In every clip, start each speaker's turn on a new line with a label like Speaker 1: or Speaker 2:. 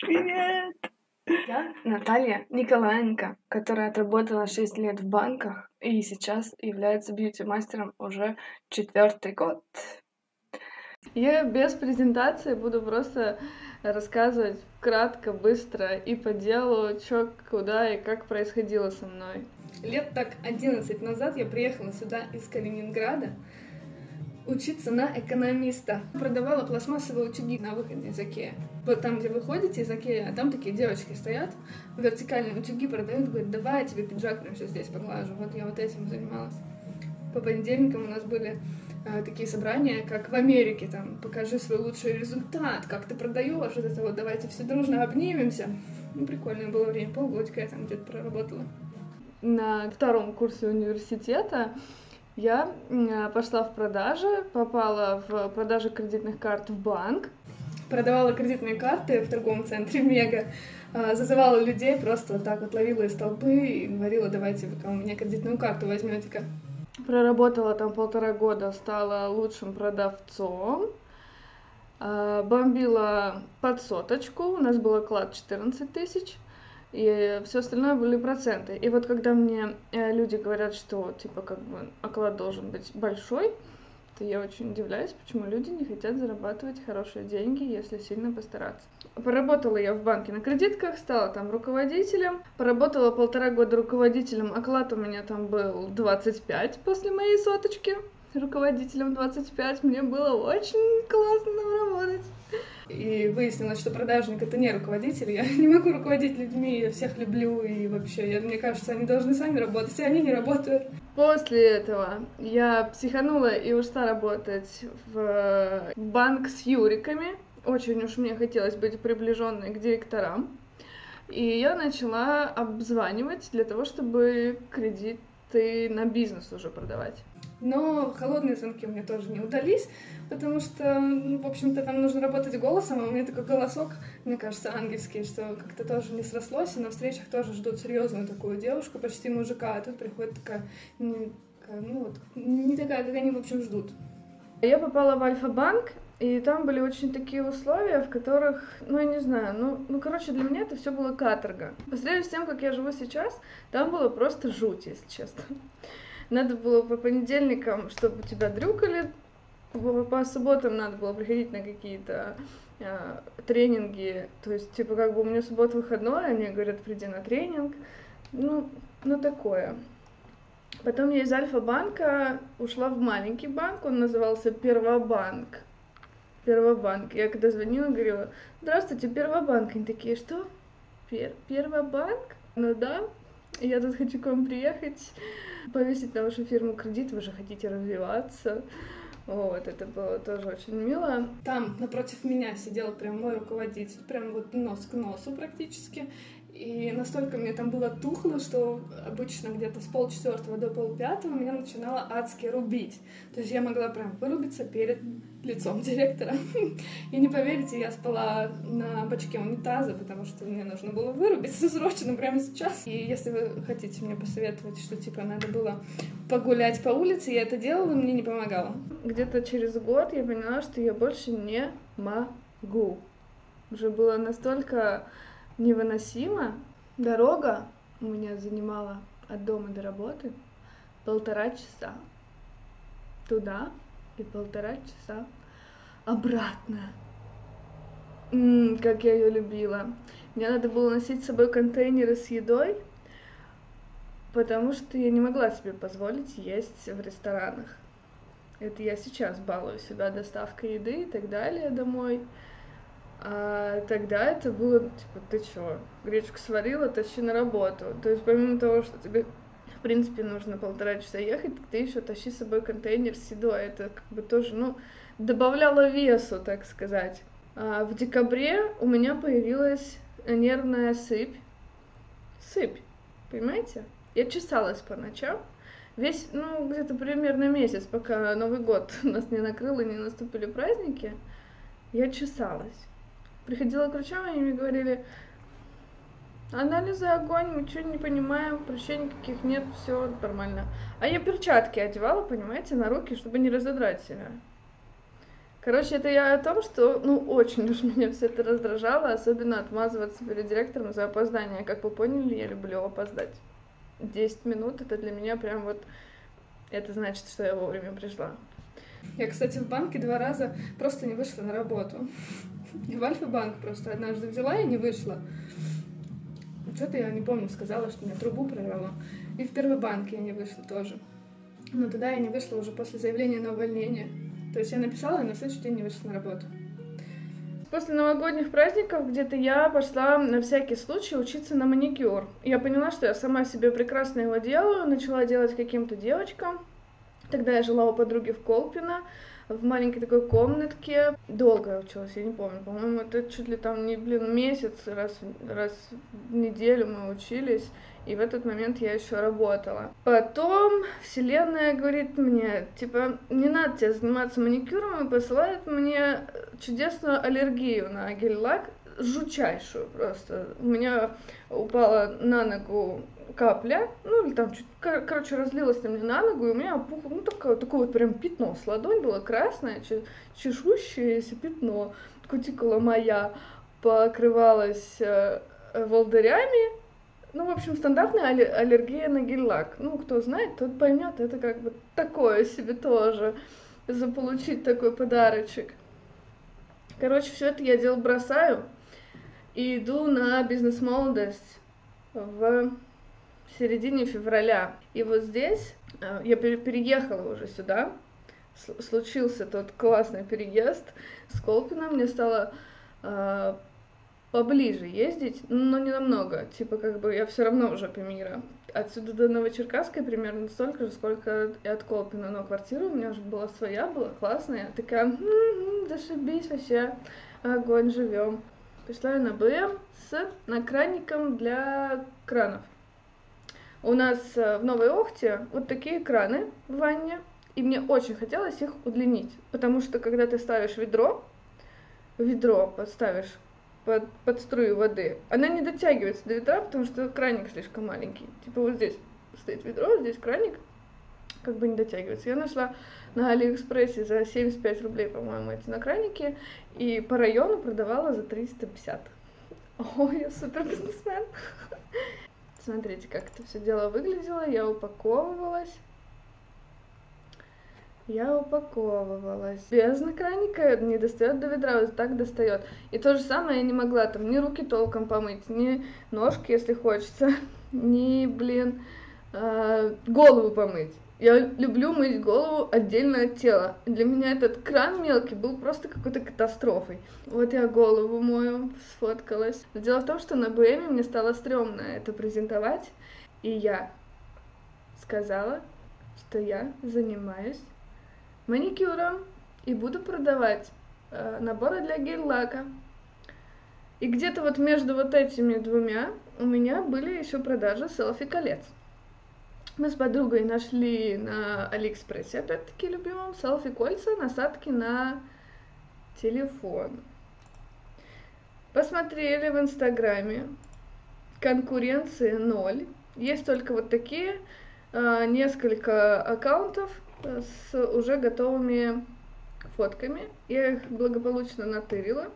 Speaker 1: Привет! Я Наталья Николаенко, которая отработала 6 лет в банках и сейчас является бьюти-мастером уже четвертый год.
Speaker 2: Я без презентации буду просто рассказывать кратко, быстро и по делу, что, куда и как происходило со мной.
Speaker 1: Лет так 11 назад я приехала сюда из Калининграда, учиться на экономиста. Продавала пластмассовые утюги на выходе из Окея. Вот там, где вы ходите из Окея, а там такие девочки стоят, вертикальные утюги продают, говорят, давай я тебе пиджак прям сейчас здесь поглажу. Вот я вот этим занималась. По понедельникам у нас были э, такие собрания, как в Америке, там, покажи свой лучший результат, как ты продаешь, вот это вот, давайте все дружно обнимемся. Ну, прикольное было время, полгодика я там где-то проработала.
Speaker 2: На втором курсе университета я пошла в продажи, попала в продажи кредитных карт в банк.
Speaker 1: Продавала кредитные карты в торговом центре Мега, а, зазывала людей, просто вот так вот ловила из толпы и говорила, давайте вы у меня кредитную карту возьмете-ка.
Speaker 2: Проработала там полтора года, стала лучшим продавцом. А, бомбила под соточку, у нас был оклад 14 тысяч и все остальное были проценты. И вот когда мне э, люди говорят, что типа как бы оклад должен быть большой, то я очень удивляюсь, почему люди не хотят зарабатывать хорошие деньги, если сильно постараться. Поработала я в банке на кредитках, стала там руководителем. Поработала полтора года руководителем, оклад у меня там был 25 после моей соточки. Руководителем 25 мне было очень классно работать
Speaker 1: и выяснилось, что продажник это не руководитель. Я не могу руководить людьми, я всех люблю, и вообще, я, мне кажется, они должны сами работать, и они не работают.
Speaker 2: После этого я психанула и ушла работать в банк с юриками. Очень уж мне хотелось быть приближенной к директорам. И я начала обзванивать для того, чтобы кредиты на бизнес уже продавать.
Speaker 1: Но холодные звонки у меня тоже не удались, потому что, ну, в общем-то, там нужно работать голосом, а у меня такой голосок, мне кажется, ангельский, что как-то тоже не срослось, и на встречах тоже ждут серьезную такую девушку, почти мужика, а тут приходит такая, не, ну вот, не такая, как они, в общем, ждут.
Speaker 2: Я попала в Альфа-банк, и там были очень такие условия, в которых, ну, я не знаю, ну, ну, короче, для меня это все было каторга. По сравнению с тем, как я живу сейчас, там было просто жуть, если честно. Надо было по понедельникам, чтобы тебя дрюкали, по, по субботам надо было приходить на какие-то э, тренинги. То есть, типа, как бы у меня суббота выходной, а мне говорят, приди на тренинг. Ну, ну такое. Потом я из Альфа-банка ушла в маленький банк, он назывался Первобанк. Первобанк. Я когда звонила, говорила, здравствуйте, Первобанк. Они такие, что? Пер Первобанк? Ну да, я тут хочу к вам приехать, повесить на вашу фирму кредит, вы же хотите развиваться. Вот, это было тоже очень мило.
Speaker 1: Там напротив меня сидел прям мой руководитель, прям вот нос к носу практически. И настолько мне там было тухло, что обычно где-то с полчетвертого до полпятого меня начинало адски рубить. То есть я могла прям вырубиться перед лицом директора. И не поверите, я спала на бачке унитаза, потому что мне нужно было вырубиться срочно прямо сейчас. И если вы хотите мне посоветовать, что типа надо было погулять по улице, я это делала, мне не помогало.
Speaker 2: Где-то через год я поняла, что я больше не могу. Уже было настолько невыносимо. Дорога у меня занимала от дома до работы полтора часа. Туда и полтора часа обратно. М-м, как я ее любила. Мне надо было носить с собой контейнеры с едой, потому что я не могла себе позволить есть в ресторанах. Это я сейчас балую себя доставкой еды и так далее домой. А тогда это было, типа, ты чё, гречку сварила, тащи на работу. То есть помимо того, что тебе, в принципе, нужно полтора часа ехать, ты еще тащи с собой контейнер с едой. Это как бы тоже, ну, добавляло весу, так сказать. А в декабре у меня появилась нервная сыпь. Сыпь, понимаете? Я чесалась по ночам. Весь, ну, где-то примерно месяц, пока Новый год нас не накрыл и не наступили праздники, я чесалась приходила к врачам, и мне говорили, анализы огонь, ничего не понимаем, прыщей никаких нет, все нормально. А я перчатки одевала, понимаете, на руки, чтобы не разодрать себя. Короче, это я о том, что, ну, очень уж меня все это раздражало, особенно отмазываться перед директором за опоздание. Как вы поняли, я люблю опоздать. 10 минут, это для меня прям вот, это значит, что я вовремя пришла.
Speaker 1: Я, кстати, в банке два раза просто не вышла на работу. В Альфа-банк просто однажды взяла и не вышла. Что-то я не помню, сказала, что меня трубу прорвало. И в первый банк я не вышла тоже. Но тогда я не вышла уже после заявления на увольнение. То есть я написала, и на следующий день не вышла на работу.
Speaker 2: После новогодних праздников где-то я пошла на всякий случай учиться на маникюр. Я поняла, что я сама себе прекрасно его делаю, начала делать каким-то девочкам. Тогда я жила у подруги в Колпино, в маленькой такой комнатке. Долго я училась, я не помню, по-моему, это чуть ли там не, блин, месяц, раз, раз в неделю мы учились и в этот момент я еще работала. Потом вселенная говорит мне, типа, не надо тебе заниматься маникюром, и посылает мне чудесную аллергию на гель-лак, жучайшую просто. У меня упала на ногу капля, ну или там чуть, кор- короче, разлилась на мне на ногу, и у меня опухло, ну такое, такое вот прям пятно с ладонь было красное, чешущееся пятно. Кутикула моя покрывалась э, волдырями, ну, в общем, стандартная аллергия на гель-лак. Ну, кто знает, тот поймет, это как бы такое себе тоже, заполучить такой подарочек. Короче, все это я дело бросаю и иду на бизнес-молодость в середине февраля. И вот здесь э, я переехала уже сюда, случился тот классный переезд с Колпином, мне стало э, поближе ездить, но не намного. Типа, как бы я все равно уже жопе мира. Отсюда до Новочеркасской примерно столько же, сколько и от Колпина. Но квартира у меня уже была своя, была классная. Такая, м-м, зашибись вообще, огонь, живем. Пришла я на БМ с накранником для кранов. У нас э, в Новой Охте вот такие краны в ванне, и мне очень хотелось их удлинить, потому что когда ты ставишь ведро, ведро подставишь под, под струю воды, она не дотягивается до ведра, потому что краник слишком маленький. Типа вот здесь стоит ведро, здесь краник, как бы не дотягивается. Я нашла на Алиэкспрессе за 75 рублей, по-моему, эти накраники, и по району продавала за 350. О, я супер бизнесмен. Смотрите, как это все дело выглядело. Я упаковывалась я упаковывалась. Без накранника не достает до ведра, вот так достает. И то же самое я не могла там ни руки толком помыть, ни ножки, если хочется, ни, блин, э, голову помыть. Я люблю мыть голову отдельно от тела. Для меня этот кран мелкий был просто какой-то катастрофой. Вот я голову мою сфоткалась. Но дело в том, что на БМе мне стало стрёмно это презентовать, и я сказала, что я занимаюсь маникюром и буду продавать э, наборы для гель-лака. И где-то вот между вот этими двумя у меня были еще продажи селфи-колец. Мы с подругой нашли на Алиэкспрессе, опять-таки любимом, селфи-кольца, насадки на телефон. Посмотрели в Инстаграме, конкуренции ноль. Есть только вот такие, э, несколько аккаунтов, с уже готовыми фотками. Я их благополучно натырила.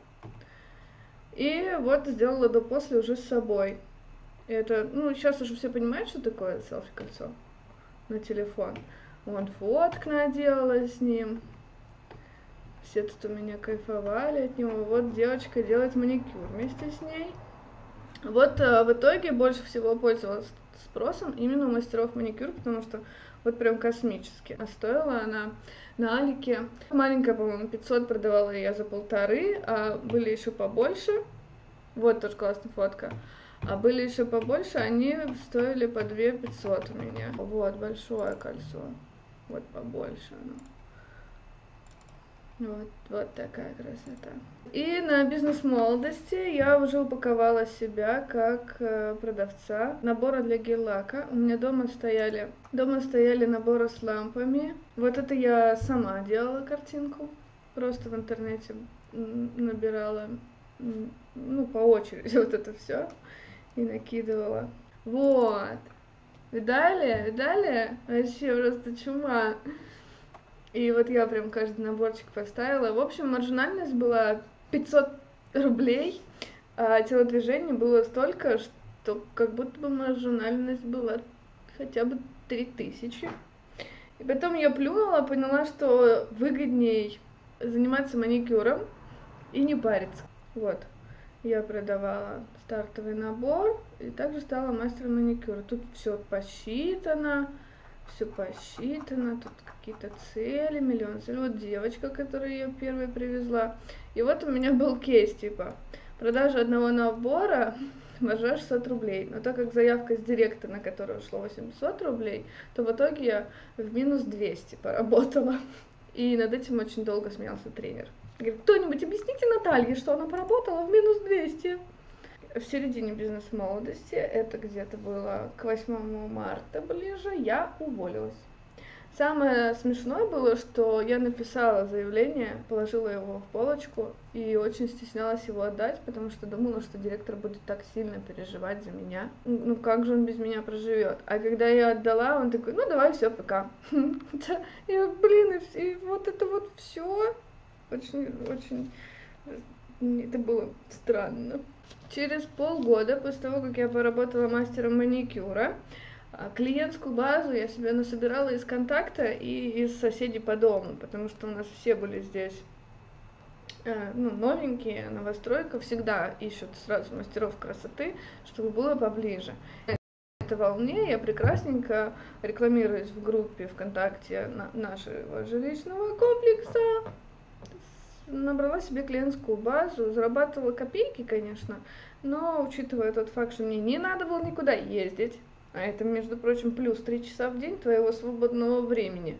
Speaker 2: И вот сделала до-после уже с собой. Это, ну, сейчас уже все понимают, что такое селфи-кольцо на телефон. Вон фотк наделала с ним. Все тут у меня кайфовали от него. Вот девочка делает маникюр вместе с ней. Вот а, в итоге больше всего пользовалась спросом именно у мастеров маникюр, потому что вот прям космически. А стоила она на Алике, маленькая, по-моему, 500 продавала я за полторы, а были еще побольше, вот тоже классная фотка, а были еще побольше, они стоили по 2 500 у меня. Вот, большое кольцо, вот побольше оно. Вот, вот такая красота. И на бизнес-молодости я уже упаковала себя как э, продавца набора для гель-лака. У меня дома стояли, дома стояли наборы с лампами. Вот это я сама делала картинку. Просто в интернете набирала, ну, по очереди вот это все и накидывала. Вот. Видали? Видали? Вообще просто чума. И вот я прям каждый наборчик поставила. В общем, маржинальность была 500 рублей, а телодвижение было столько, что как будто бы маржинальность была хотя бы 3000. И потом я плюнула, поняла, что выгодней заниматься маникюром и не париться. Вот. Я продавала стартовый набор и также стала мастером маникюра. Тут все посчитано, все посчитано, тут какие-то цели, миллион целей. Вот девочка, которую я первой привезла. И вот у меня был кейс, типа, продажа одного набора маржа 600 рублей. Но так как заявка с директа, на которую ушло 800 рублей, то в итоге я в минус 200 поработала. И над этим очень долго смеялся тренер. Говорит, кто-нибудь объясните Наталье, что она поработала в минус 200. В середине бизнес-молодости, это где-то было к 8 марта ближе, я уволилась. Самое смешное было, что я написала заявление, положила его в полочку и очень стеснялась его отдать, потому что думала, что директор будет так сильно переживать за меня. Ну как же он без меня проживет? А когда я отдала, он такой, ну давай все, пока. И блин, и вот это вот все очень, очень, это было странно. Через полгода после того, как я поработала мастером маникюра, а клиентскую базу я себе насобирала из контакта и из соседей по дому, потому что у нас все были здесь э, ну, новенькие, новостройка всегда ищут сразу мастеров красоты, чтобы было поближе. На этой волне я прекрасненько рекламируюсь в группе ВКонтакте на нашего жилищного комплекса, набрала себе клиентскую базу, зарабатывала копейки, конечно, но учитывая тот факт, что мне не надо было никуда ездить, а это, между прочим, плюс 3 часа в день твоего свободного времени.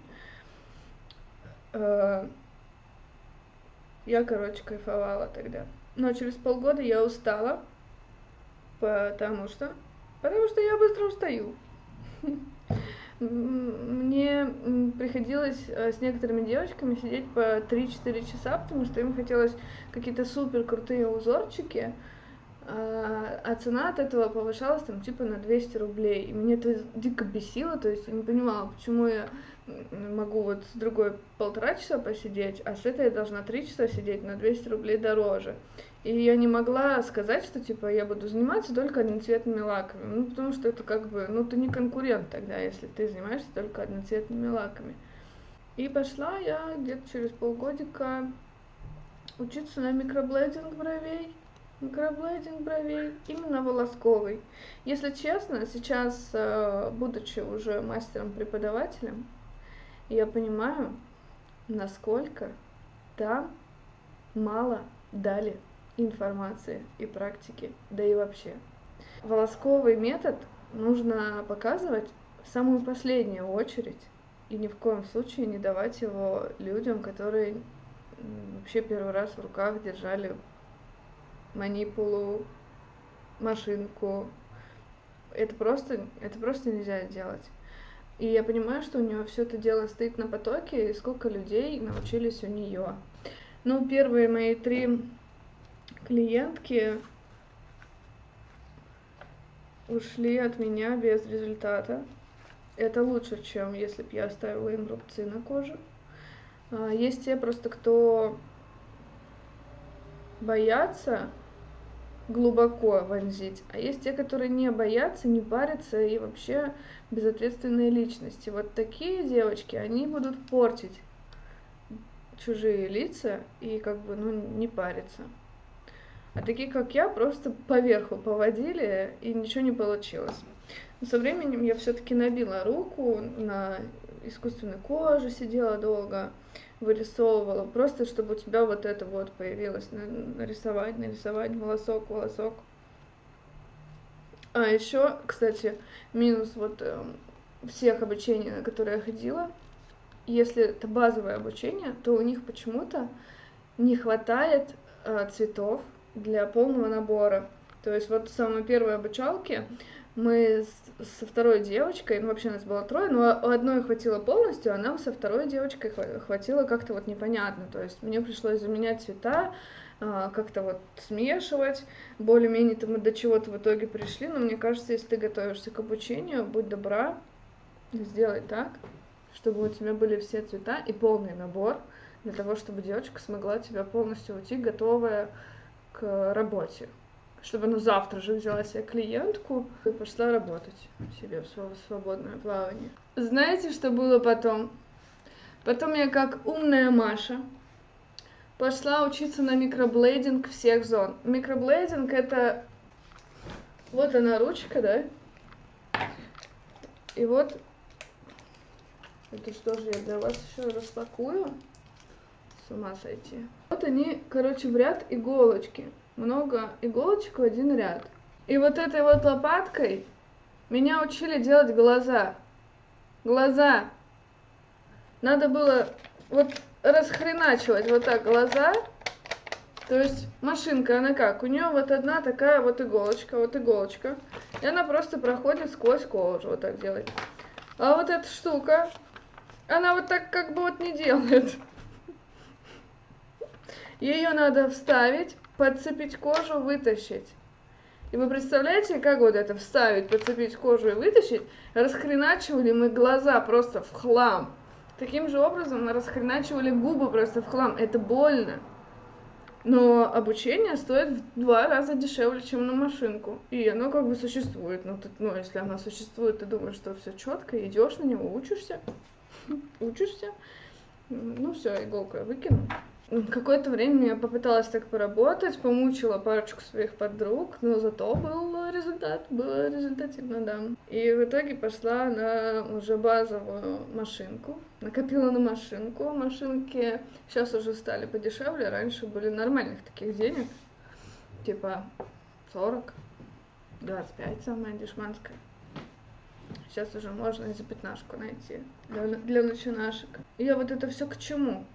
Speaker 2: Э, я, короче, кайфовала тогда. Но через полгода я устала, потому что... Потому что я быстро устаю. Мне приходилось э, с некоторыми девочками сидеть по 3-4 часа, потому что им хотелось какие-то супер крутые узорчики, а, а цена от этого повышалась там типа на 200 рублей. И мне это дико бесило, то есть я не понимала, почему я могу вот с другой полтора часа посидеть, а с этой я должна три часа сидеть на 200 рублей дороже. И я не могла сказать, что типа я буду заниматься только одноцветными лаками. Ну, потому что это как бы, ну, ты не конкурент тогда, если ты занимаешься только одноцветными лаками. И пошла я где-то через полгодика учиться на микроблейдинг бровей. Микроблейдинг бровей, именно волосковый. Если честно, сейчас, э, будучи уже мастером-преподавателем, я понимаю, насколько там мало дали информации и практики, да и вообще. Волосковый метод нужно показывать в самую последнюю очередь и ни в коем случае не давать его людям, которые вообще первый раз в руках держали манипулу, машинку. Это просто, это просто нельзя делать. И я понимаю, что у нее все это дело стоит на потоке, и сколько людей научились у нее. Ну, первые мои три клиентки ушли от меня без результата. Это лучше, чем если бы я оставила им рубцы на коже. А, есть те просто, кто боятся глубоко вонзить, а есть те, которые не боятся, не парятся и вообще безответственные личности. Вот такие девочки, они будут портить чужие лица и как бы, ну, не париться. А такие, как я, просто поверху поводили, и ничего не получилось. Но со временем я все-таки набила руку, на искусственной коже сидела долго, вырисовывала, просто чтобы у тебя вот это вот появилось, нарисовать, нарисовать волосок, волосок. А еще, кстати, минус вот э, всех обучений, на которые я ходила, если это базовое обучение, то у них почему-то не хватает э, цветов для полного набора. То есть вот в самой первой обучалке мы с, со второй девочкой, ну вообще нас было трое, но у одной хватило полностью, а нам со второй девочкой хватило как-то вот непонятно. То есть мне пришлось заменять цвета, а, как-то вот смешивать, более-менее мы до чего-то в итоге пришли, но мне кажется, если ты готовишься к обучению, будь добра, сделай так, чтобы у тебя были все цвета и полный набор для того, чтобы девочка смогла тебя полностью уйти, готовая к работе. Чтобы она завтра же взяла себе клиентку и пошла работать себе в свободное плавание. Знаете, что было потом? Потом я как умная Маша пошла учиться на микроблейдинг всех зон. Микроблейдинг это вот она ручка, да? И вот это что же я для вас еще распакую? С ума сойти. Вот они, короче, в ряд иголочки. Много иголочек в один ряд. И вот этой вот лопаткой меня учили делать глаза. Глаза. Надо было вот расхреначивать вот так глаза. То есть машинка, она как? У нее вот одна такая вот иголочка, вот иголочка. И она просто проходит сквозь кожу, вот так делает. А вот эта штука, она вот так как бы вот не делает. Ее надо вставить, подцепить кожу, вытащить. И вы представляете, как вот это вставить, подцепить кожу и вытащить? Расхреначивали мы глаза просто в хлам. Таким же образом мы расхреначивали губы просто в хлам. Это больно. Но обучение стоит в два раза дешевле, чем на машинку. И оно как бы существует. Ну, ты, ну если оно существует, ты думаешь, что все четко, идешь на него, учишься, учишься. Ну все, иголку я выкину. Какое-то время я попыталась так поработать, помучила парочку своих подруг, но зато был результат, было результативно, да. И в итоге пошла на уже базовую машинку, накопила на машинку. Машинки сейчас уже стали подешевле, раньше были нормальных таких денег, типа 40, 25 самая дешманская. Сейчас уже можно и за пятнашку найти для, для начинашек. Я вот это все к чему?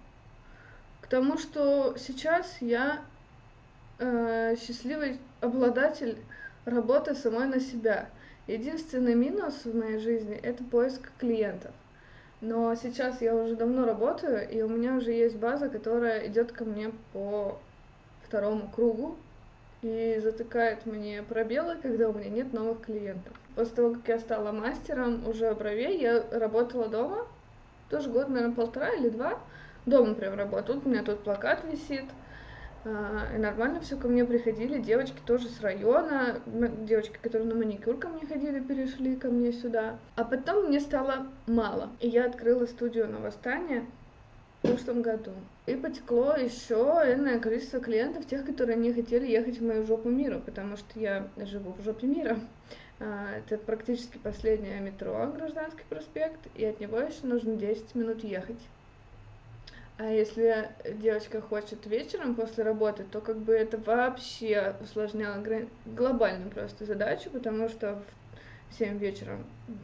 Speaker 2: Тому, что сейчас я э, счастливый обладатель работы самой на себя. Единственный минус в моей жизни — это поиск клиентов. Но сейчас я уже давно работаю, и у меня уже есть база, которая идет ко мне по второму кругу и затыкает мне пробелы, когда у меня нет новых клиентов. После того, как я стала мастером уже бровей, я работала дома, тоже год, наверное, полтора или два, дома прям работаю. у меня тут плакат висит. А, и нормально все ко мне приходили, девочки тоже с района, девочки, которые на маникюр ко мне ходили, перешли ко мне сюда. А потом мне стало мало, и я открыла студию на восстание в прошлом году. И потекло еще энное количество клиентов, тех, которые не хотели ехать в мою жопу мира, потому что я живу в жопе мира. А, это практически последнее метро, Гражданский проспект, и от него еще нужно 10 минут ехать. А если девочка хочет вечером после работы, то как бы это вообще усложняло глобальную просто задачу, потому что в 7 вечера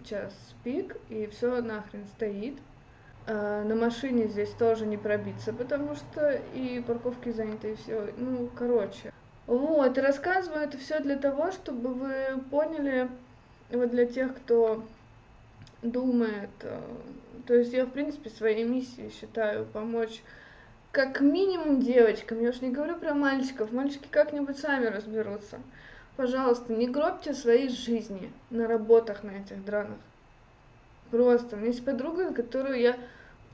Speaker 2: час пик, и все нахрен стоит. А на машине здесь тоже не пробиться, потому что и парковки заняты, и все. Ну, короче. Вот, рассказываю это все для того, чтобы вы поняли, вот для тех, кто думает э, то есть я, в принципе, своей миссией считаю помочь как минимум девочкам. Я уж не говорю про мальчиков. Мальчики как-нибудь сами разберутся. Пожалуйста, не гробьте своей жизни на работах на этих дранах. Просто. У меня есть подруга, которую я,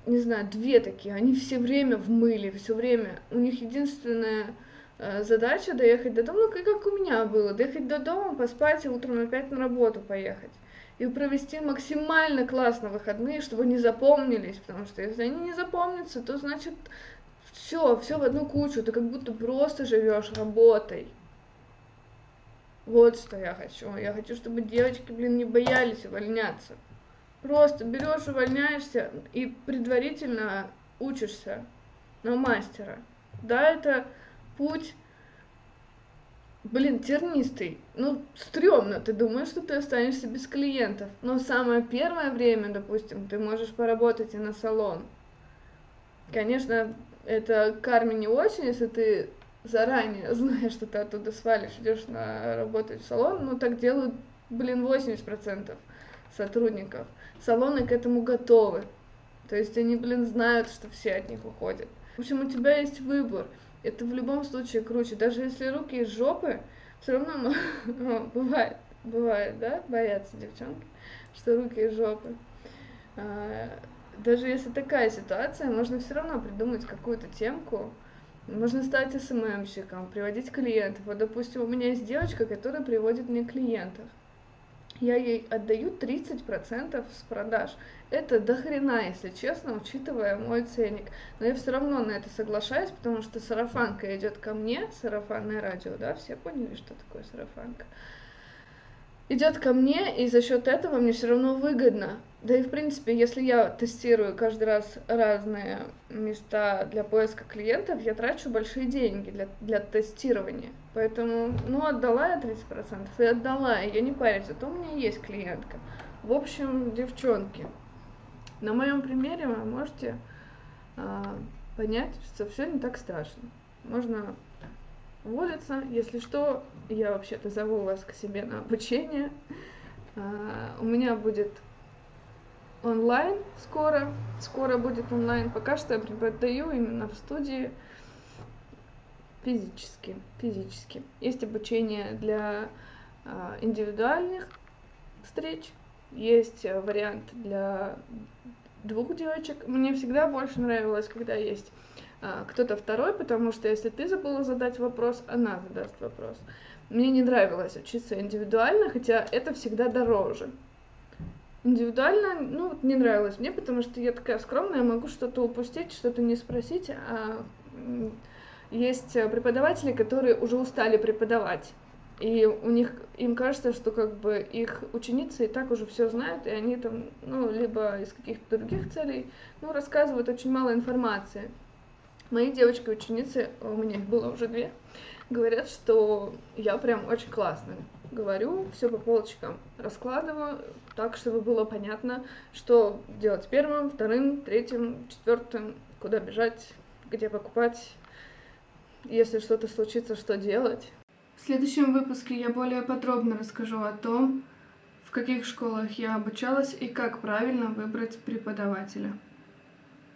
Speaker 2: не знаю, две такие. Они все время в мыле, все время. У них единственная э, задача доехать до дома, ну, как у меня было, доехать до дома, поспать и утром опять на работу поехать и провести максимально классно выходные, чтобы они запомнились, потому что если они не запомнятся, то значит все, все в одну кучу, ты как будто просто живешь работой. Вот что я хочу. Я хочу, чтобы девочки, блин, не боялись увольняться. Просто берешь, увольняешься и предварительно учишься на мастера. Да, это путь блин, тернистый. Ну, стрёмно, ты думаешь, что ты останешься без клиентов. Но самое первое время, допустим, ты можешь поработать и на салон. Конечно, это карме не очень, если ты заранее знаешь, что ты оттуда свалишь, идешь на работать в салон, но так делают, блин, 80% сотрудников. Салоны к этому готовы. То есть они, блин, знают, что все от них уходят. В общем, у тебя есть выбор это в любом случае круче. Даже если руки из жопы, все равно бывает, бывает, да, боятся девчонки, что руки из жопы. А, даже если такая ситуация, можно все равно придумать какую-то темку, можно стать СММщиком, приводить клиентов. Вот, допустим, у меня есть девочка, которая приводит мне клиентов. Я ей отдаю 30% с продаж. Это дохрена, если честно, учитывая мой ценник. Но я все равно на это соглашаюсь, потому что сарафанка идет ко мне, сарафанное радио, да, все поняли, что такое сарафанка идет ко мне, и за счет этого мне все равно выгодно. Да и в принципе, если я тестирую каждый раз разные места для поиска клиентов, я трачу большие деньги для, для тестирования. Поэтому, ну, отдала я 30%, и отдала, и я не парюсь, зато у меня есть клиентка. В общем, девчонки, на моем примере вы можете а, понять, что все не так страшно. Можно уволиться. Если что, я вообще-то зову вас к себе на обучение. А, у меня будет онлайн скоро. Скоро будет онлайн. Пока что я преподаю именно в студии физически. Физически. Есть обучение для а, индивидуальных встреч. Есть вариант для двух девочек. Мне всегда больше нравилось, когда есть а, кто-то второй, потому что если ты забыла задать вопрос, она задаст вопрос. Мне не нравилось учиться индивидуально, хотя это всегда дороже. Индивидуально, ну, не нравилось мне, потому что я такая скромная, могу что-то упустить, что-то не спросить, а есть преподаватели, которые уже устали преподавать. И у них, им кажется, что как бы их ученицы и так уже все знают, и они там, ну, либо из каких-то других целей, ну, рассказывают очень мало информации. Мои девочки-ученицы, у меня их было уже две, говорят, что я прям очень классно говорю, все по полочкам раскладываю, так, чтобы было понятно, что делать первым, вторым, третьим, четвертым, куда бежать, где покупать, если что-то случится, что делать.
Speaker 1: В следующем выпуске я более подробно расскажу о том, в каких школах я обучалась и как правильно выбрать преподавателя.